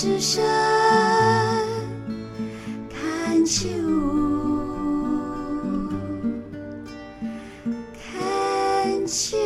之声看秋，看秋。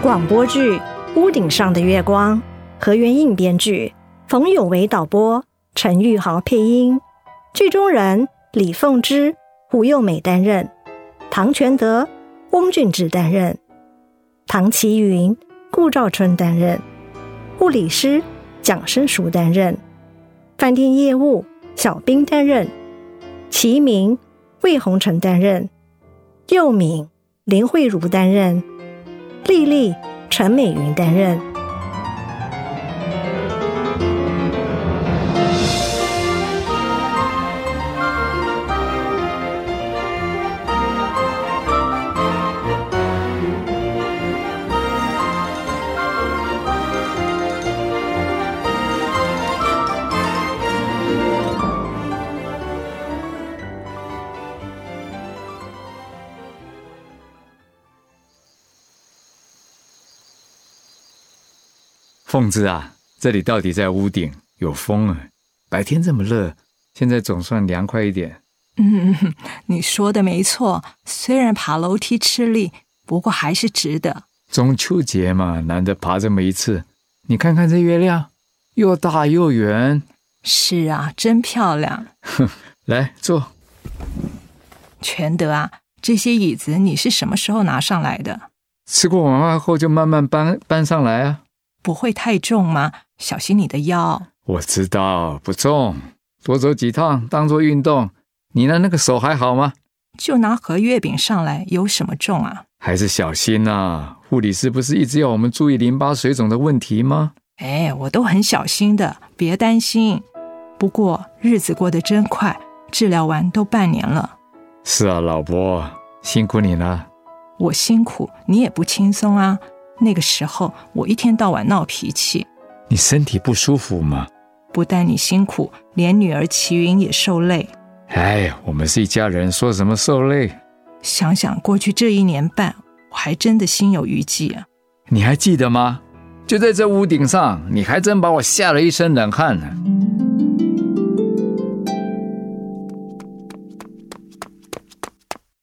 广播剧《屋顶上的月光》，何元应编剧，冯有为导播，陈玉豪配音。剧中人李凤芝、胡幼美担任，唐全德、翁俊志担任，唐奇云、顾兆春担任，护理师蒋生淑担任，饭店业务小兵担任，齐明、魏红成担任，幼敏、林慧茹担任。丽丽、陈美云担任。凤芝啊，这里到底在屋顶，有风啊。白天这么热，现在总算凉快一点。嗯，你说的没错，虽然爬楼梯吃力，不过还是值得。中秋节嘛，难得爬这么一次。你看看这月亮，又大又圆。是啊，真漂亮。哼，来坐。全德啊，这些椅子你是什么时候拿上来的？吃过晚饭后就慢慢搬搬上来啊。不会太重吗？小心你的腰。我知道不重，多走几趟当做运动。你的那个手还好吗？就拿盒月饼上来，有什么重啊？还是小心呐。护理师不是一直要我们注意淋巴水肿的问题吗？哎，我都很小心的，别担心。不过日子过得真快，治疗完都半年了。是啊，老伯，辛苦你了。我辛苦，你也不轻松啊。那个时候，我一天到晚闹脾气。你身体不舒服吗？不但你辛苦，连女儿齐云也受累。哎，我们是一家人，说什么受累？想想过去这一年半，我还真的心有余悸啊。你还记得吗？就在这屋顶上，你还真把我吓了一身冷汗呢。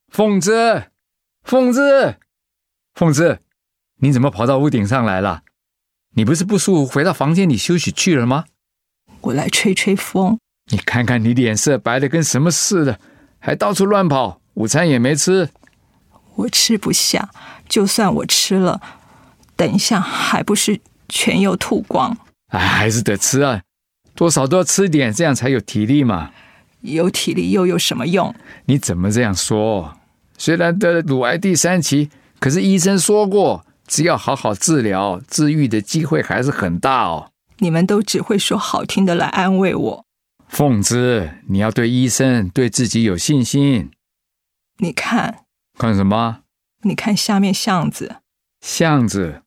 凤芝，凤芝，凤芝。你怎么跑到屋顶上来了？你不是不舒服，回到房间里休息去了吗？我来吹吹风。你看看你脸色白的跟什么似的，还到处乱跑，午餐也没吃。我吃不下，就算我吃了，等一下还不是全又吐光？哎，还是得吃啊，多少都要吃点，这样才有体力嘛。有体力又有什么用？你怎么这样说？虽然得了乳癌第三期，可是医生说过。只要好好治疗，治愈的机会还是很大哦。你们都只会说好听的来安慰我，凤芝，你要对医生、对自己有信心。你看，看什么？你看下面巷子，巷子，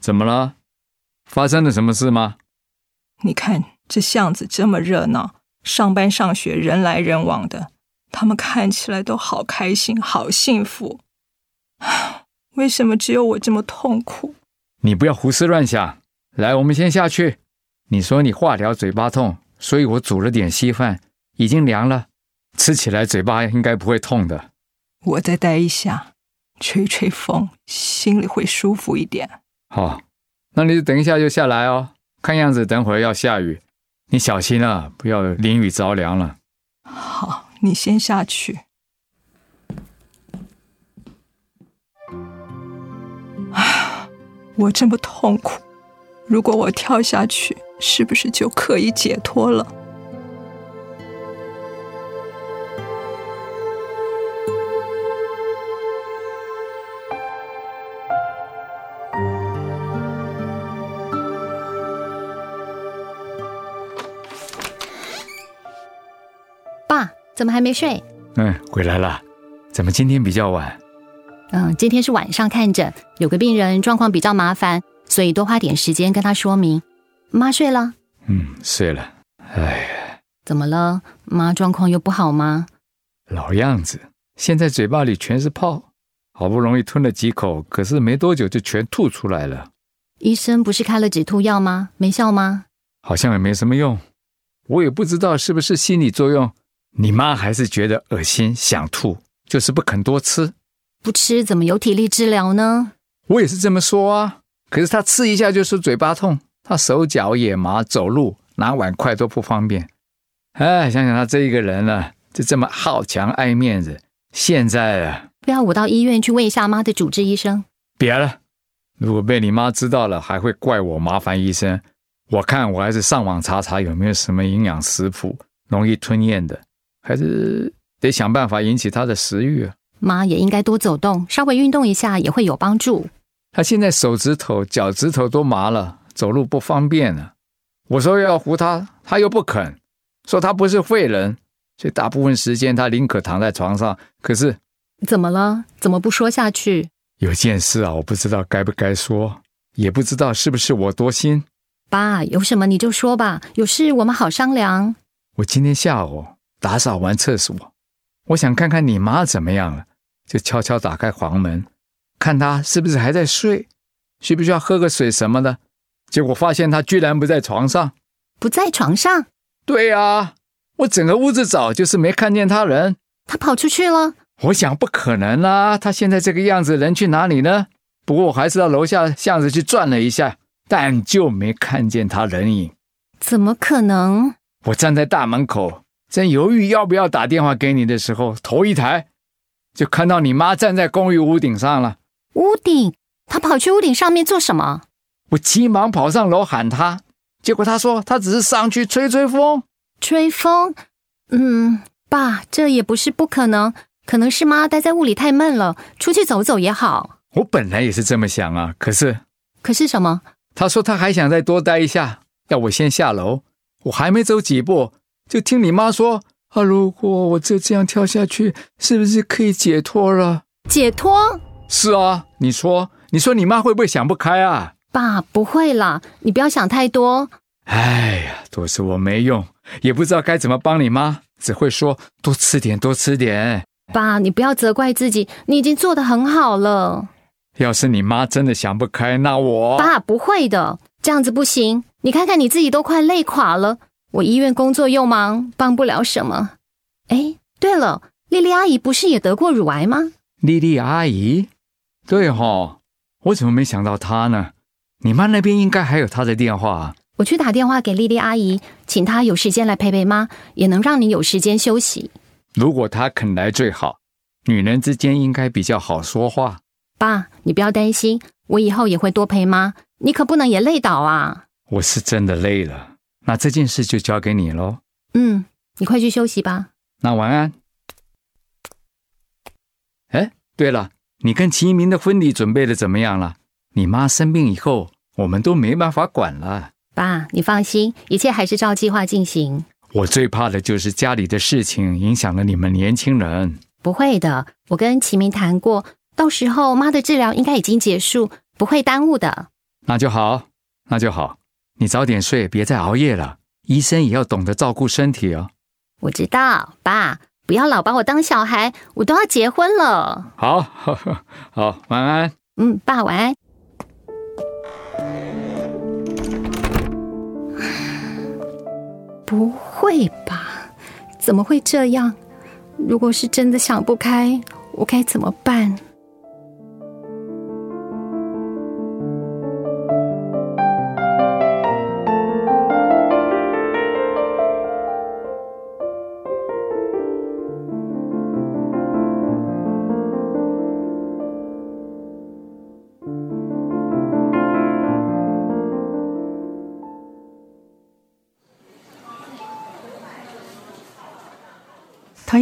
怎么了？发生了什么事吗？你看这巷子这么热闹，上班上学人来人往的，他们看起来都好开心，好幸福。为什么只有我这么痛苦？你不要胡思乱想。来，我们先下去。你说你化疗嘴巴痛，所以我煮了点稀饭，已经凉了，吃起来嘴巴应该不会痛的。我再待一下，吹吹风，心里会舒服一点。好，那你等一下就下来哦。看样子等会儿要下雨，你小心啊，不要淋雨着凉了。好，你先下去。我这么痛苦，如果我跳下去，是不是就可以解脱了？爸，怎么还没睡？嗯，回来了。怎么今天比较晚？嗯，今天是晚上看诊，有个病人状况比较麻烦，所以多花点时间跟他说明。妈睡了？嗯，睡了。哎，怎么了？妈状况又不好吗？老样子，现在嘴巴里全是泡，好不容易吞了几口，可是没多久就全吐出来了。医生不是开了止吐药吗？没效吗？好像也没什么用，我也不知道是不是心理作用。你妈还是觉得恶心，想吐，就是不肯多吃。不吃怎么有体力治疗呢？我也是这么说啊，可是他吃一下就说嘴巴痛，他手脚也麻，走路拿碗筷都不方便。哎，想想他这一个人呢、就这么好强爱面子，现在啊，不要我到医院去问一下妈的主治医生。别了，如果被你妈知道了，还会怪我麻烦医生。我看我还是上网查查有没有什么营养食谱容易吞咽的，还是得想办法引起他的食欲啊。妈也应该多走动，稍微运动一下也会有帮助。他现在手指头、脚趾头都麻了，走路不方便了。我说要扶他，他又不肯，说他不是废人，所以大部分时间他宁可躺在床上。可是怎么了？怎么不说下去？有件事啊，我不知道该不该说，也不知道是不是我多心。爸，有什么你就说吧，有事我们好商量。我今天下午打扫完厕所，我想看看你妈怎么样了，就悄悄打开房门，看她是不是还在睡，需不需要喝个水什么的。结果发现她居然不在床上。不在床上，对啊，我整个屋子找，就是没看见她人。她跑出去了。我想不可能啦、她现在这个样子，人去哪里呢？不过我还是到楼下巷子去转了一下，但就没看见她人影。怎么可能？我站在大门口，正犹豫要不要打电话给你的时候，头一抬，就看到你妈站在公寓屋顶上了。屋顶，她跑去屋顶上面做什么？我急忙跑上楼喊她，结果她说她只是上去吹吹风。吹风？嗯，爸，这也不是不可能，可能是妈待在屋里太闷了，出去走走也好。我本来也是这么想啊，可是可是什么？她说她还想再多待一下，要我先下楼。我还没走几步，就听你妈说：“啊，如果我就这样跳下去，是不是可以解脱了解脱？？”是啊，你说，你说你妈会不会想不开啊？爸，不会啦，你不要想太多。哎呀，都是我没用，也不知道该怎么帮你妈，只会说多吃点，多吃点。爸，你不要责怪自己，你已经做得很好了。要是你妈真的想不开，那我爸，不会的，这样子不行。你看看你自己都快累垮了，我医院工作又忙，帮不了什么。哎，对了，丽丽阿姨不是也得过乳癌吗？丽丽阿姨，对哈、我怎么没想到她呢？你妈那边应该还有她的电话啊。我去打电话给丽丽阿姨，请她有时间来陪陪妈，也能让你有时间休息。如果她肯来最好，女人之间应该比较好说话。爸，你不要担心，我以后也会多陪妈，你可不能也累倒啊。我是真的累了，那这件事就交给你喽。嗯，你快去休息吧。那晚安。哎，对了，你跟齐明的婚礼准备的怎么样了？你妈生病以后，我们都没办法管了。爸，你放心，一切还是照计划进行。我最怕的就是家里的事情影响了你们年轻人。不会的，我跟齐明谈过，到时候妈的治疗应该已经结束，不会耽误的。那就好，那就好。你早点睡，别再熬夜了。医生也要懂得照顾身体哦。我知道，爸，不要老把我当小孩，我都要结婚了。好，好，晚安。嗯，爸晚安。不会吧？怎么会这样？如果是真的想不开，我该怎么办？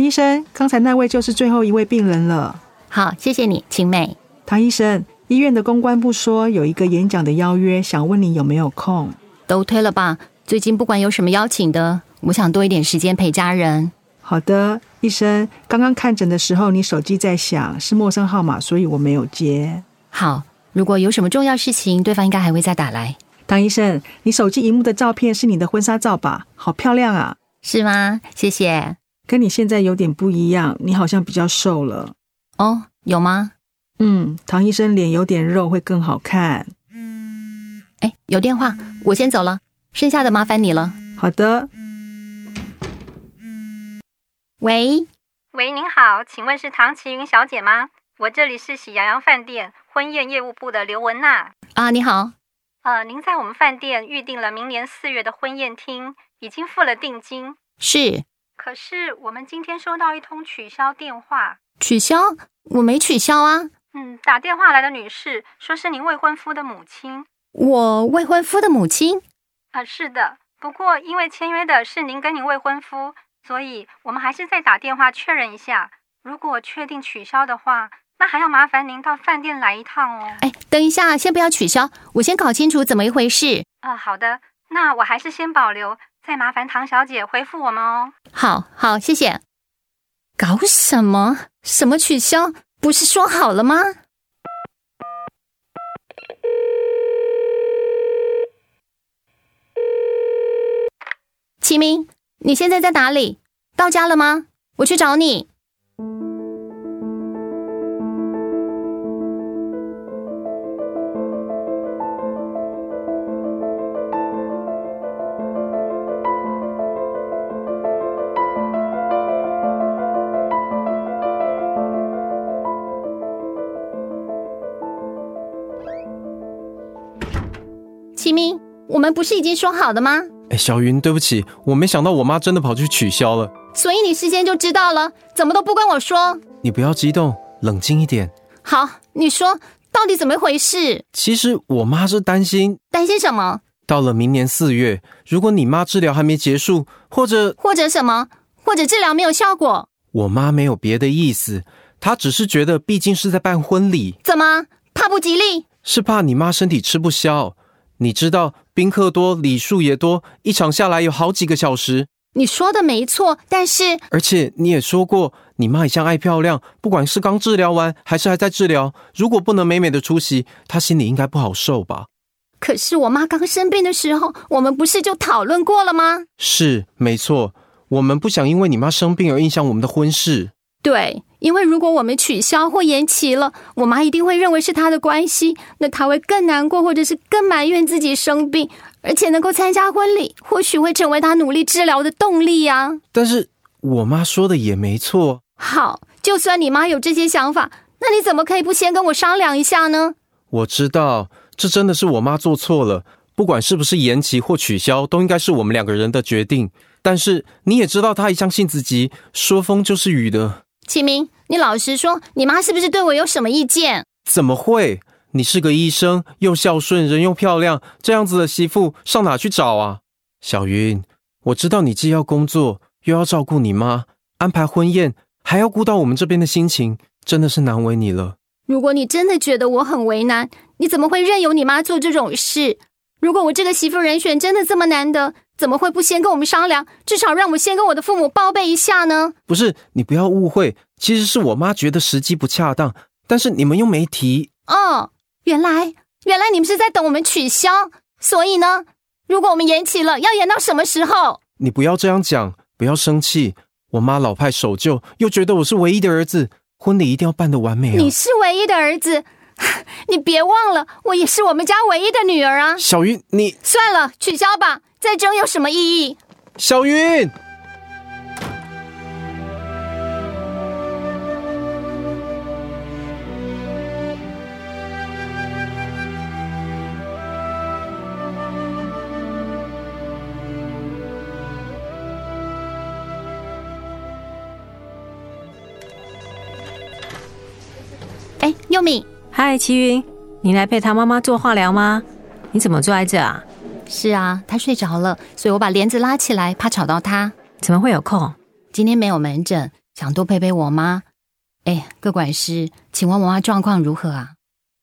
医生，刚才那位就是最后一位病人了。好，谢谢你，晴美。唐医生，医院的公关部说有一个演讲的邀约，想问你有没有空？都推了吧？最近不管有什么邀请的，我想多一点时间陪家人。好的，医生，刚刚看诊的时候你手机在响，是陌生号码，所以我没有接。好，如果有什么重要事情，对方应该还会再打来。唐医生，你手机荧幕的照片是你的婚纱照吧？好漂亮啊！是吗？谢谢。跟你现在有点不一样，你好像比较瘦了。哦，有吗？嗯，唐医生脸有点肉会更好看。哎，有电话，我先走了，剩下的麻烦你了。好的，喂，喂，您好，请问是唐奇云小姐吗？我这里是喜羊羊饭店婚宴业务部的刘文娜。啊，你好。呃，您在我们饭店预定了明年四月的婚宴厅，已经付了定金。是，可是我们今天收到一通取消电话。取消？我没取消啊。嗯，打电话来的女士说是您未婚夫的母亲。我未婚夫的母亲？啊、是的。不过因为签约的是您跟您未婚夫，所以我们还是再打电话确认一下。如果确定取消的话，那还要麻烦您到饭店来一趟哦。哎，等一下，先不要取消，我先搞清楚怎么一回事。啊、好的，那我还是先保留，再麻烦唐小姐回复我们哦。好好，谢谢。搞什么？什么取消？不是说好了吗？齐明，你现在在哪里？到家了吗？我去找你。们不是已经说好的吗？哎，小云，对不起，我没想到我妈真的跑去取消了。所以你事先就知道了，怎么都不跟我说？你不要激动，冷静一点。好，你说到底怎么回事？其实我妈是担心，担心什么？到了明年四月，如果你妈治疗还没结束，或者或者什么？或者治疗没有效果？我妈没有别的意思，她只是觉得毕竟是在办婚礼，怎么怕不吉利？是怕你妈身体吃不消。你知道宾客多，礼数也多，一场下来有好几个小时。你说的没错，但是而且你也说过，你妈一向爱漂亮，不管是刚治疗完还是还在治疗，如果不能美美的出席，她心里应该不好受吧？可是我妈刚生病的时候，我们不是就讨论过了吗？是，没错，我们不想因为你妈生病而影响我们的婚事。对，因为如果我们取消或延期了，我妈一定会认为是她的关系，那她会更难过，或者是更埋怨自己生病，而且能够参加婚礼，或许会成为她努力治疗的动力呀、但是我妈说的也没错，好，就算你妈有这些想法，那你怎么可以不先跟我商量一下呢？我知道这真的是我妈做错了，不管是不是延期或取消，都应该是我们两个人的决定。但是你也知道，她一向性子急，说风就是雨的。启明，你老实说，你妈是不是对我有什么意见？怎么会？你是个医生，又孝顺，人又漂亮，这样子的媳妇上哪去找啊？小云，我知道你既要工作，又要照顾你妈，安排婚宴，还要顾到我们这边的心情，真的是难为你了。如果你真的觉得我很为难，你怎么会任由你妈做这种事？如果我这个媳妇人选真的这么难得，怎么会不先跟我们商量？至少让我先跟我的父母报备一下呢？不是，你不要误会，其实是我妈觉得时机不恰当，但是你们又没提。哦，原来原来你们是在等我们取消，所以呢，如果我们延期了，要延到什么时候？你不要这样讲，不要生气。我妈老派守旧，又觉得我是唯一的儿子，婚礼一定要办得完美啊！你是唯一的儿子，你别忘了，我也是我们家唯一的女儿啊！小云，你算了，取消吧，再争有什么意义？小云，佑敏，嗨，齐云，你来陪他妈妈做化疗吗？你怎么坐在这啊？是啊，他睡着了，所以我把帘子拉起来，怕吵到他。怎么会有空？今天没有门诊，想多陪陪我妈。哎，各管师，请问我妈状况如何啊？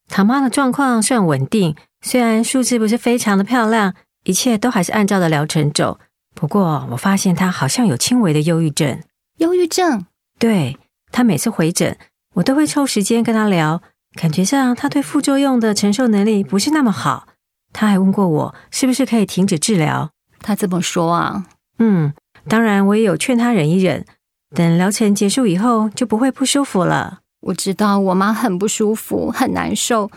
唐妈的状况算稳定，虽然数字不是非常的漂亮，一切都还是按照的疗程走。不过我发现她好像有轻微的忧郁症。忧郁症？对，她每次回诊，我都会抽时间跟他聊，感觉上他对副作用的承受能力不是那么好。他还问过我是不是可以停止治疗。他这么说啊？嗯，当然我也有劝他忍一忍，等疗程结束以后就不会不舒服了。我知道我妈很不舒服，很难受，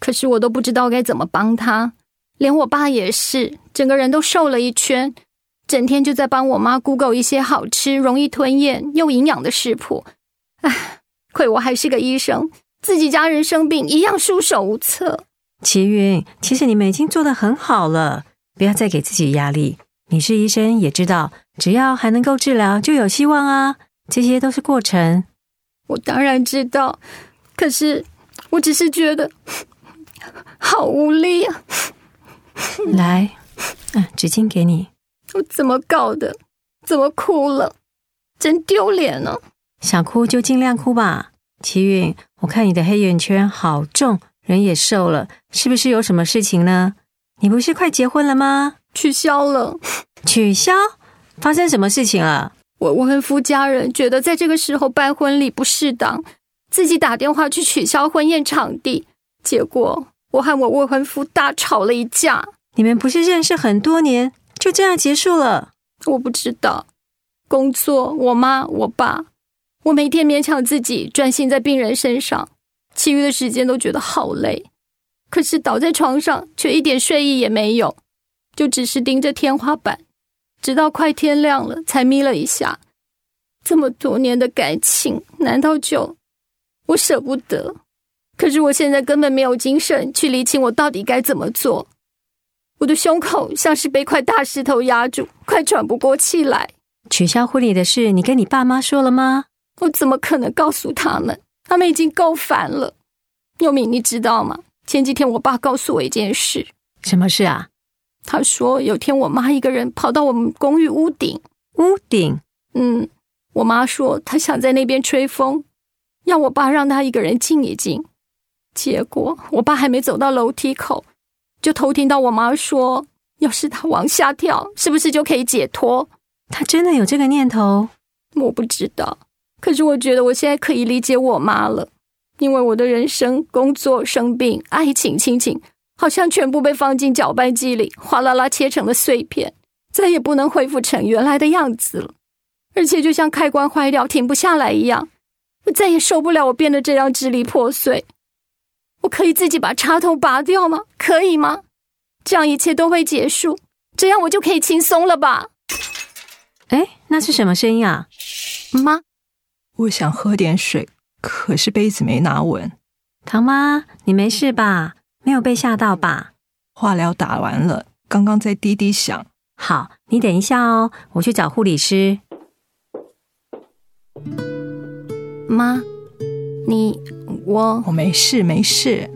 可是我都不知道该怎么帮她。连我爸也是，整个人都瘦了一圈，整天就在帮我妈 Google 一些好吃、容易吞咽又营养的食谱。唉，亏我还是个医生，自己家人生病一样束手无策。齐云，其实你们已经做得很好了，不要再给自己压力。你是医生，也知道只要还能够治疗，就有希望啊。这些都是过程。我当然知道，可是我只是觉得好无力啊。来，嗯，纸巾给你。我怎么搞的？怎么哭了？真丢脸呢！想哭就尽量哭吧。齐允，我看你的黑眼圈好重，人也瘦了，是不是有什么事情呢？你不是快结婚了吗？取消了。取消？发生什么事情了？我未婚夫家人觉得在这个时候办婚礼不适当，自己打电话去取消婚宴场地，结果我和我未婚夫大吵了一架。你们不是认识很多年，就这样结束了？我不知道，工作，我妈，我爸，我每天勉强自己专心在病人身上，其余的时间都觉得好累。可是倒在床上却一点睡意也没有，就只是盯着天花板，直到快天亮了才眯了一下。这么多年的感情，难道就我舍不得？可是我现在根本没有精神去理清我到底该怎么做。我的胸口像是被块大石头压住，快喘不过气来。取消婚礼的事，你跟你爸妈说了吗？我怎么可能告诉他们？他们已经够烦了。佑敏，你知道吗？前几天我爸告诉我一件事。什么事啊？他说有天我妈一个人跑到我们公寓屋顶。屋顶？嗯。我妈说她想在那边吹风，要我爸让她一个人静一静。结果我爸还没走到楼梯口。就偷听到我妈说，要是他往下跳，是不是就可以解脱？他真的有这个念头？我不知道。可是我觉得我现在可以理解我妈了，因为我的人生、工作、生病、爱情、亲情，好像全部被放进搅拌机里，哗啦啦切成了碎片，再也不能恢复成原来的样子了。而且就像开关坏掉，停不下来一样，我再也受不了我变得这样支离破碎。我可以自己把插头拔掉吗？可以吗？这样一切都会结束，这样我就可以轻松了吧？哎，那是什么声音啊？妈，我想喝点水，可是杯子没拿稳。唐妈，你没事吧？没有被吓到吧？化疗打完了，刚刚在滴滴响。好，你等一下哦，我去找护理师。妈，你。我我没事没事。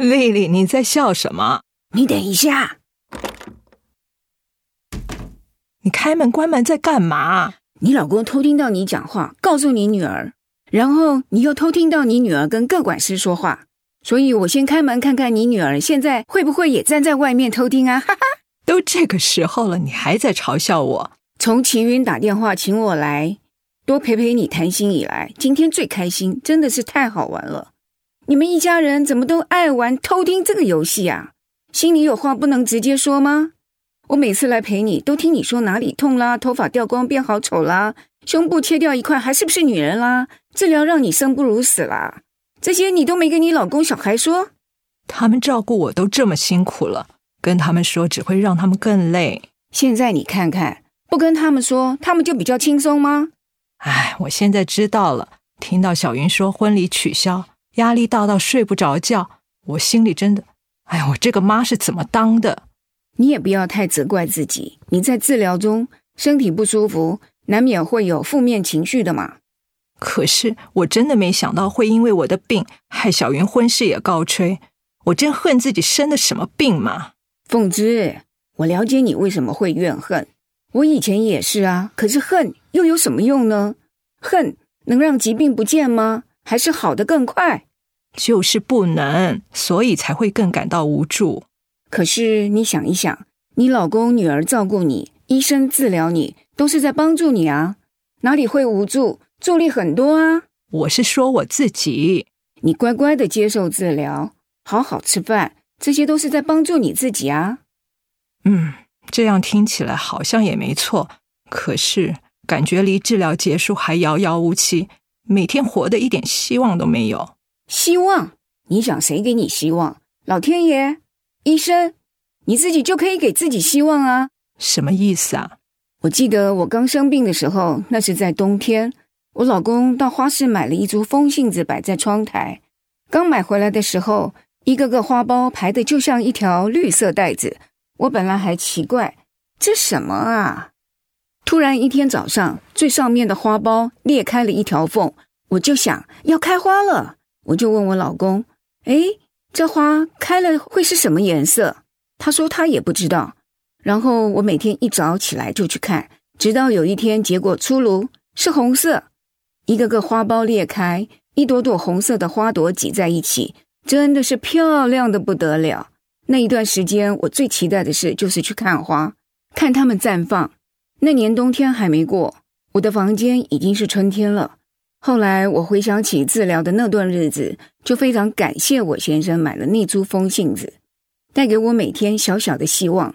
丽丽，你在笑什么？你等一下。你开门关门在干嘛？你老公偷听到你讲话，告诉你女儿，然后你又偷听到你女儿跟各管师说话，所以我先开门看看你女儿现在会不会也站在外面偷听啊！哈哈，都这个时候了，你还在嘲笑我？从秦云打电话请我来多陪陪你谈心以来，今天最开心，真的是太好玩了。你们一家人怎么都爱玩偷听这个游戏啊？心里有话不能直接说吗？我每次来陪你，都听你说哪里痛啦，头发掉光变好丑啦，胸部切掉一块还是不是女人啦？治疗让你生不如死啦，这些你都没跟你老公小孩说？他们照顾我都这么辛苦了，跟他们说只会让他们更累。现在你看看，不跟他们说，他们就比较轻松吗？哎，我现在知道了。听到小云说婚礼取消，压力大到睡不着觉，我心里真的……哎呀，我这个妈是怎么当的？你也不要太责怪自己。你在治疗中身体不舒服，难免会有负面情绪的嘛。可是我真的没想到会因为我的病害小云婚事也告吹。我真恨自己生的什么病嘛。凤芝，我了解你为什么会怨恨，我以前也是啊。可是恨又有什么用呢？恨能让疾病不见吗？还是好的更快？就是不能，所以才会更感到无助。可是你想一想，你老公、女儿照顾你，医生治疗你，都是在帮助你啊，哪里会无助？助力很多啊！我是说我自己，你乖乖的接受治疗，好好吃饭，这些都是在帮助你自己啊。嗯，这样听起来好像也没错。可是感觉离治疗结束还遥遥无期，每天活的一点希望都没有。希望？你想谁给你希望？老天爷？医生？你自己就可以给自己希望啊！什么意思啊？我记得我刚生病的时候，那是在冬天，我老公到花市买了一株风信子摆在窗台。刚买回来的时候，一个个花苞排的就像一条绿色带子。我本来还奇怪，这什么啊？突然一天早上，最上面的花苞裂开了一条缝，我就想要开花了。我就问我老公：“哎，这花开了会是什么颜色？”他说他也不知道。然后我每天一早起来就去看，直到有一天结果出炉，是红色。一个个花苞裂开，一朵朵红色的花朵挤在一起，真的是漂亮的不得了。那一段时间，我最期待的事就是去看花，看它们绽放。那年冬天还没过，我的房间已经是春天了。后来我回想起治疗的那段日子，就非常感谢我先生买了那株风信子，带给我每天小小的希望。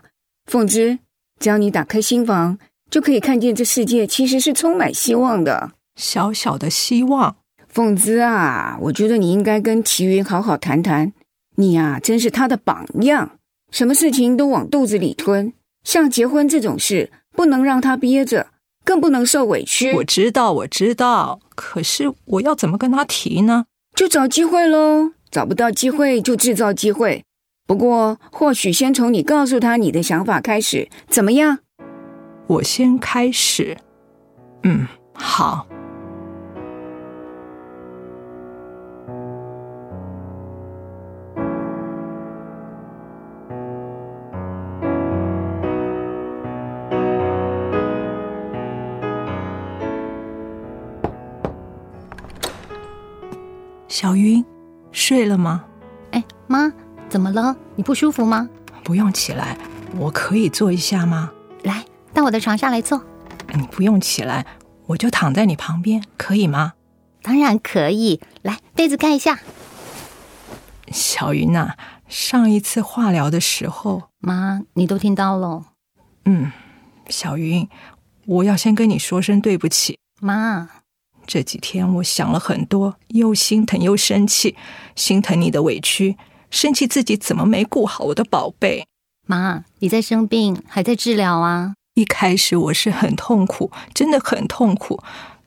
凤芝，只要你打开心房，就可以看见这世界其实是充满希望的。小小的希望，凤芝啊，我觉得你应该跟齐云好好谈谈。你呀，真是他的榜样，什么事情都往肚子里吞，像结婚这种事，不能让他憋着。更不能受委屈。我知道，我知道。可是我要怎么跟他提呢？就找机会喽。找不到机会就制造机会。不过，或许先从你告诉他你的想法开始，怎么样？我先开始。嗯，好。小云，睡了吗？哎，妈，怎么了？你不舒服吗？不用起来，我可以坐一下吗？来，到我的床上来坐。你不用起来，我就躺在你旁边，可以吗？当然可以。来，被子盖一下。小云呐，上一次化疗的时候，妈，你都听到了。嗯，小云，我要先跟你说声对不起，妈。这几天我想了很多，又心疼又生气，心疼你的委屈，生气自己怎么没顾好我的宝贝。妈，你在生病，还在治疗啊？一开始我是很痛苦，真的很痛苦，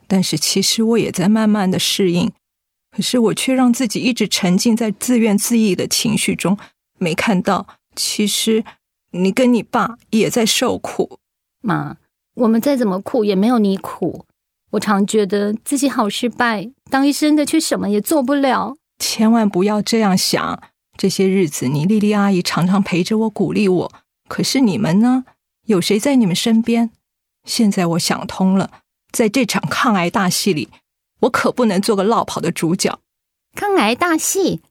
但是其实我也在慢慢的适应。可是我却让自己一直沉浸在自怨自艾的情绪中，没看到其实你跟你爸也在受苦。妈，我们再怎么苦也没有你苦。我常觉得自己好失败，当医生的却什么也做不了。千万不要这样想。这些日子，你丽丽阿姨常常陪着我，鼓励我。可是你们呢？有谁在你们身边？现在我想通了，在这场抗癌大戏里，我可不能做个落跑的主角。抗癌大戏，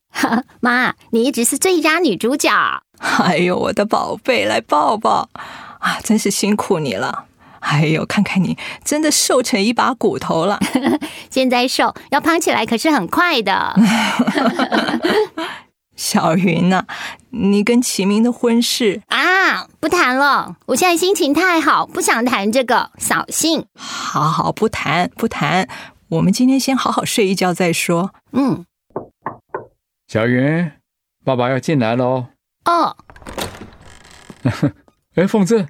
妈，你一直是最佳女主角。哎呦，我的宝贝，来抱抱啊！真是辛苦你了。哎呦，看看你，真的瘦成一把骨头了。现在瘦，要胖起来可是很快的。小云呐，你跟齐明的婚事啊，不谈了。我现在心情太好，不想谈这个，扫兴。好好，不谈不谈。我们今天先好好睡一觉再说。嗯。小云，爸爸要进来喽。哦。哎，凤芝。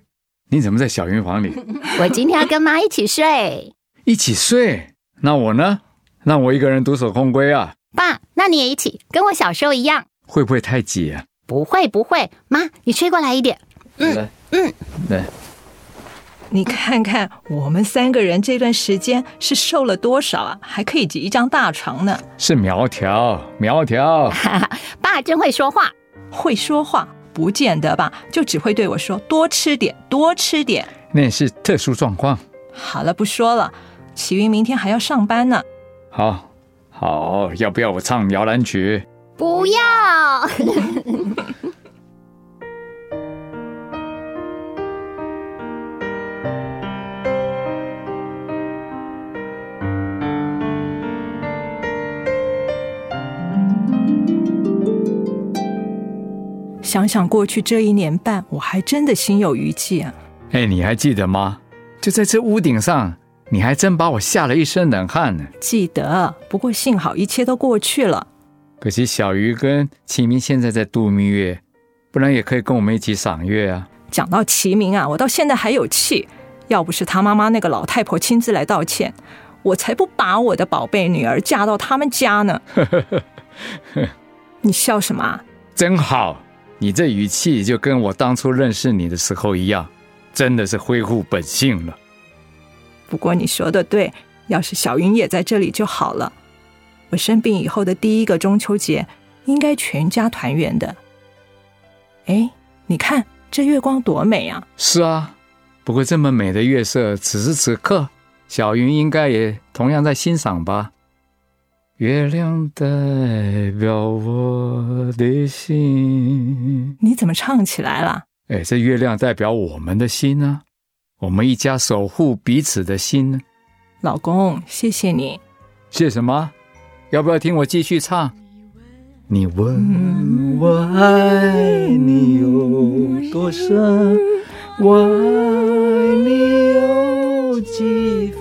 你怎么在小云房里？我今天要跟妈一起睡。一起睡？那我呢？那我一个人独守空闺啊？爸，那你也一起，跟我小时候一样。会不会太挤啊？不会不会，妈，你吹过来一点。嗯嗯，对。你看看我们三个人这段时间是瘦了多少啊？还可以挤一张大床呢。是苗条苗条。爸真会说话，会说话。不见得吧，就只会对我说多吃点，多吃点。那是特殊状况。好了，不说了。启云明天还要上班呢。好，好，要不要我唱摇篮曲？不要。想想过去这一年半，我还真的心有余悸啊！哎，你还记得吗？就在这屋顶上，你还真把我吓了一身冷汗呢。记得，不过幸好一切都过去了。可惜小鱼跟齐明现在在度蜜月，不然也可以跟我们一起赏月啊。讲到齐明啊，我到现在还有气。要不是他妈妈那个老太婆亲自来道歉，我才不把我的宝贝女儿嫁到他们家呢。你笑什么？真好。你这语气就跟我当初认识你的时候一样，真的是恢复本性了。不过你说的对，要是小云也在这里就好了。我生病以后的第一个中秋节，应该全家团圆的。哎，你看这月光多美啊！是啊，不过这么美的月色，此时此刻，小云应该也同样在欣赏吧。月亮代表我的心。你怎么唱起来了？哎，这月亮代表我们的心呢，我们一家守护彼此的心呢。老公，谢谢你。谢什么？要不要听我继续唱？你问我爱你有多深，我爱你有几分？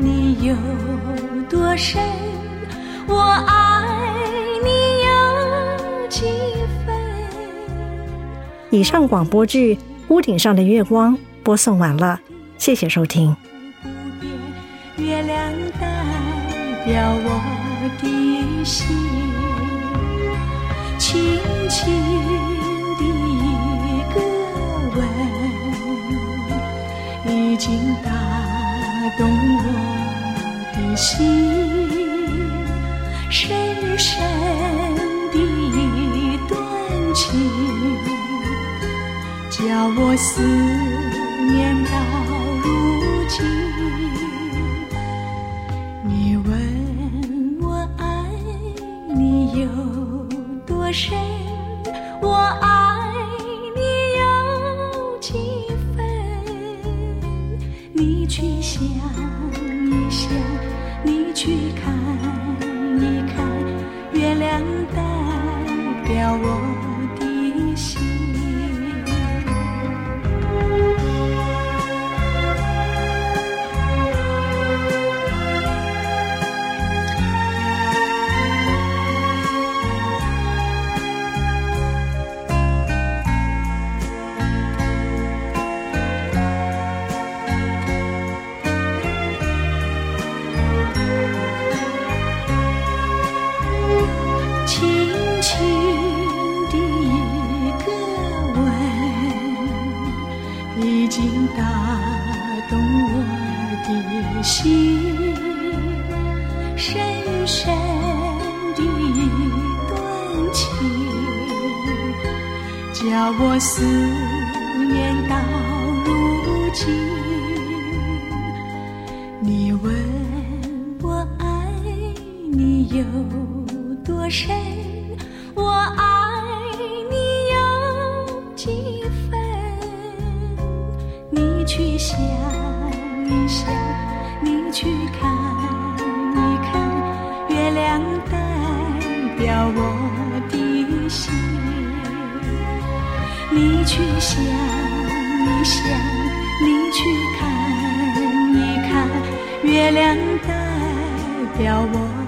你有多深，我爱你有几分。以上广播剧《屋顶上的月光》播送完了，谢谢收听。月亮代表我的心，轻轻的一个吻，已经打动我的心。深深的一段情，叫我思念到如今。你问，我爱你有多深，我爱你去想一想，你去看一看，月亮代表我的心。叫我思念到如今，你问我爱你有多深，我爱去想一想，你去看一看，月亮代表我。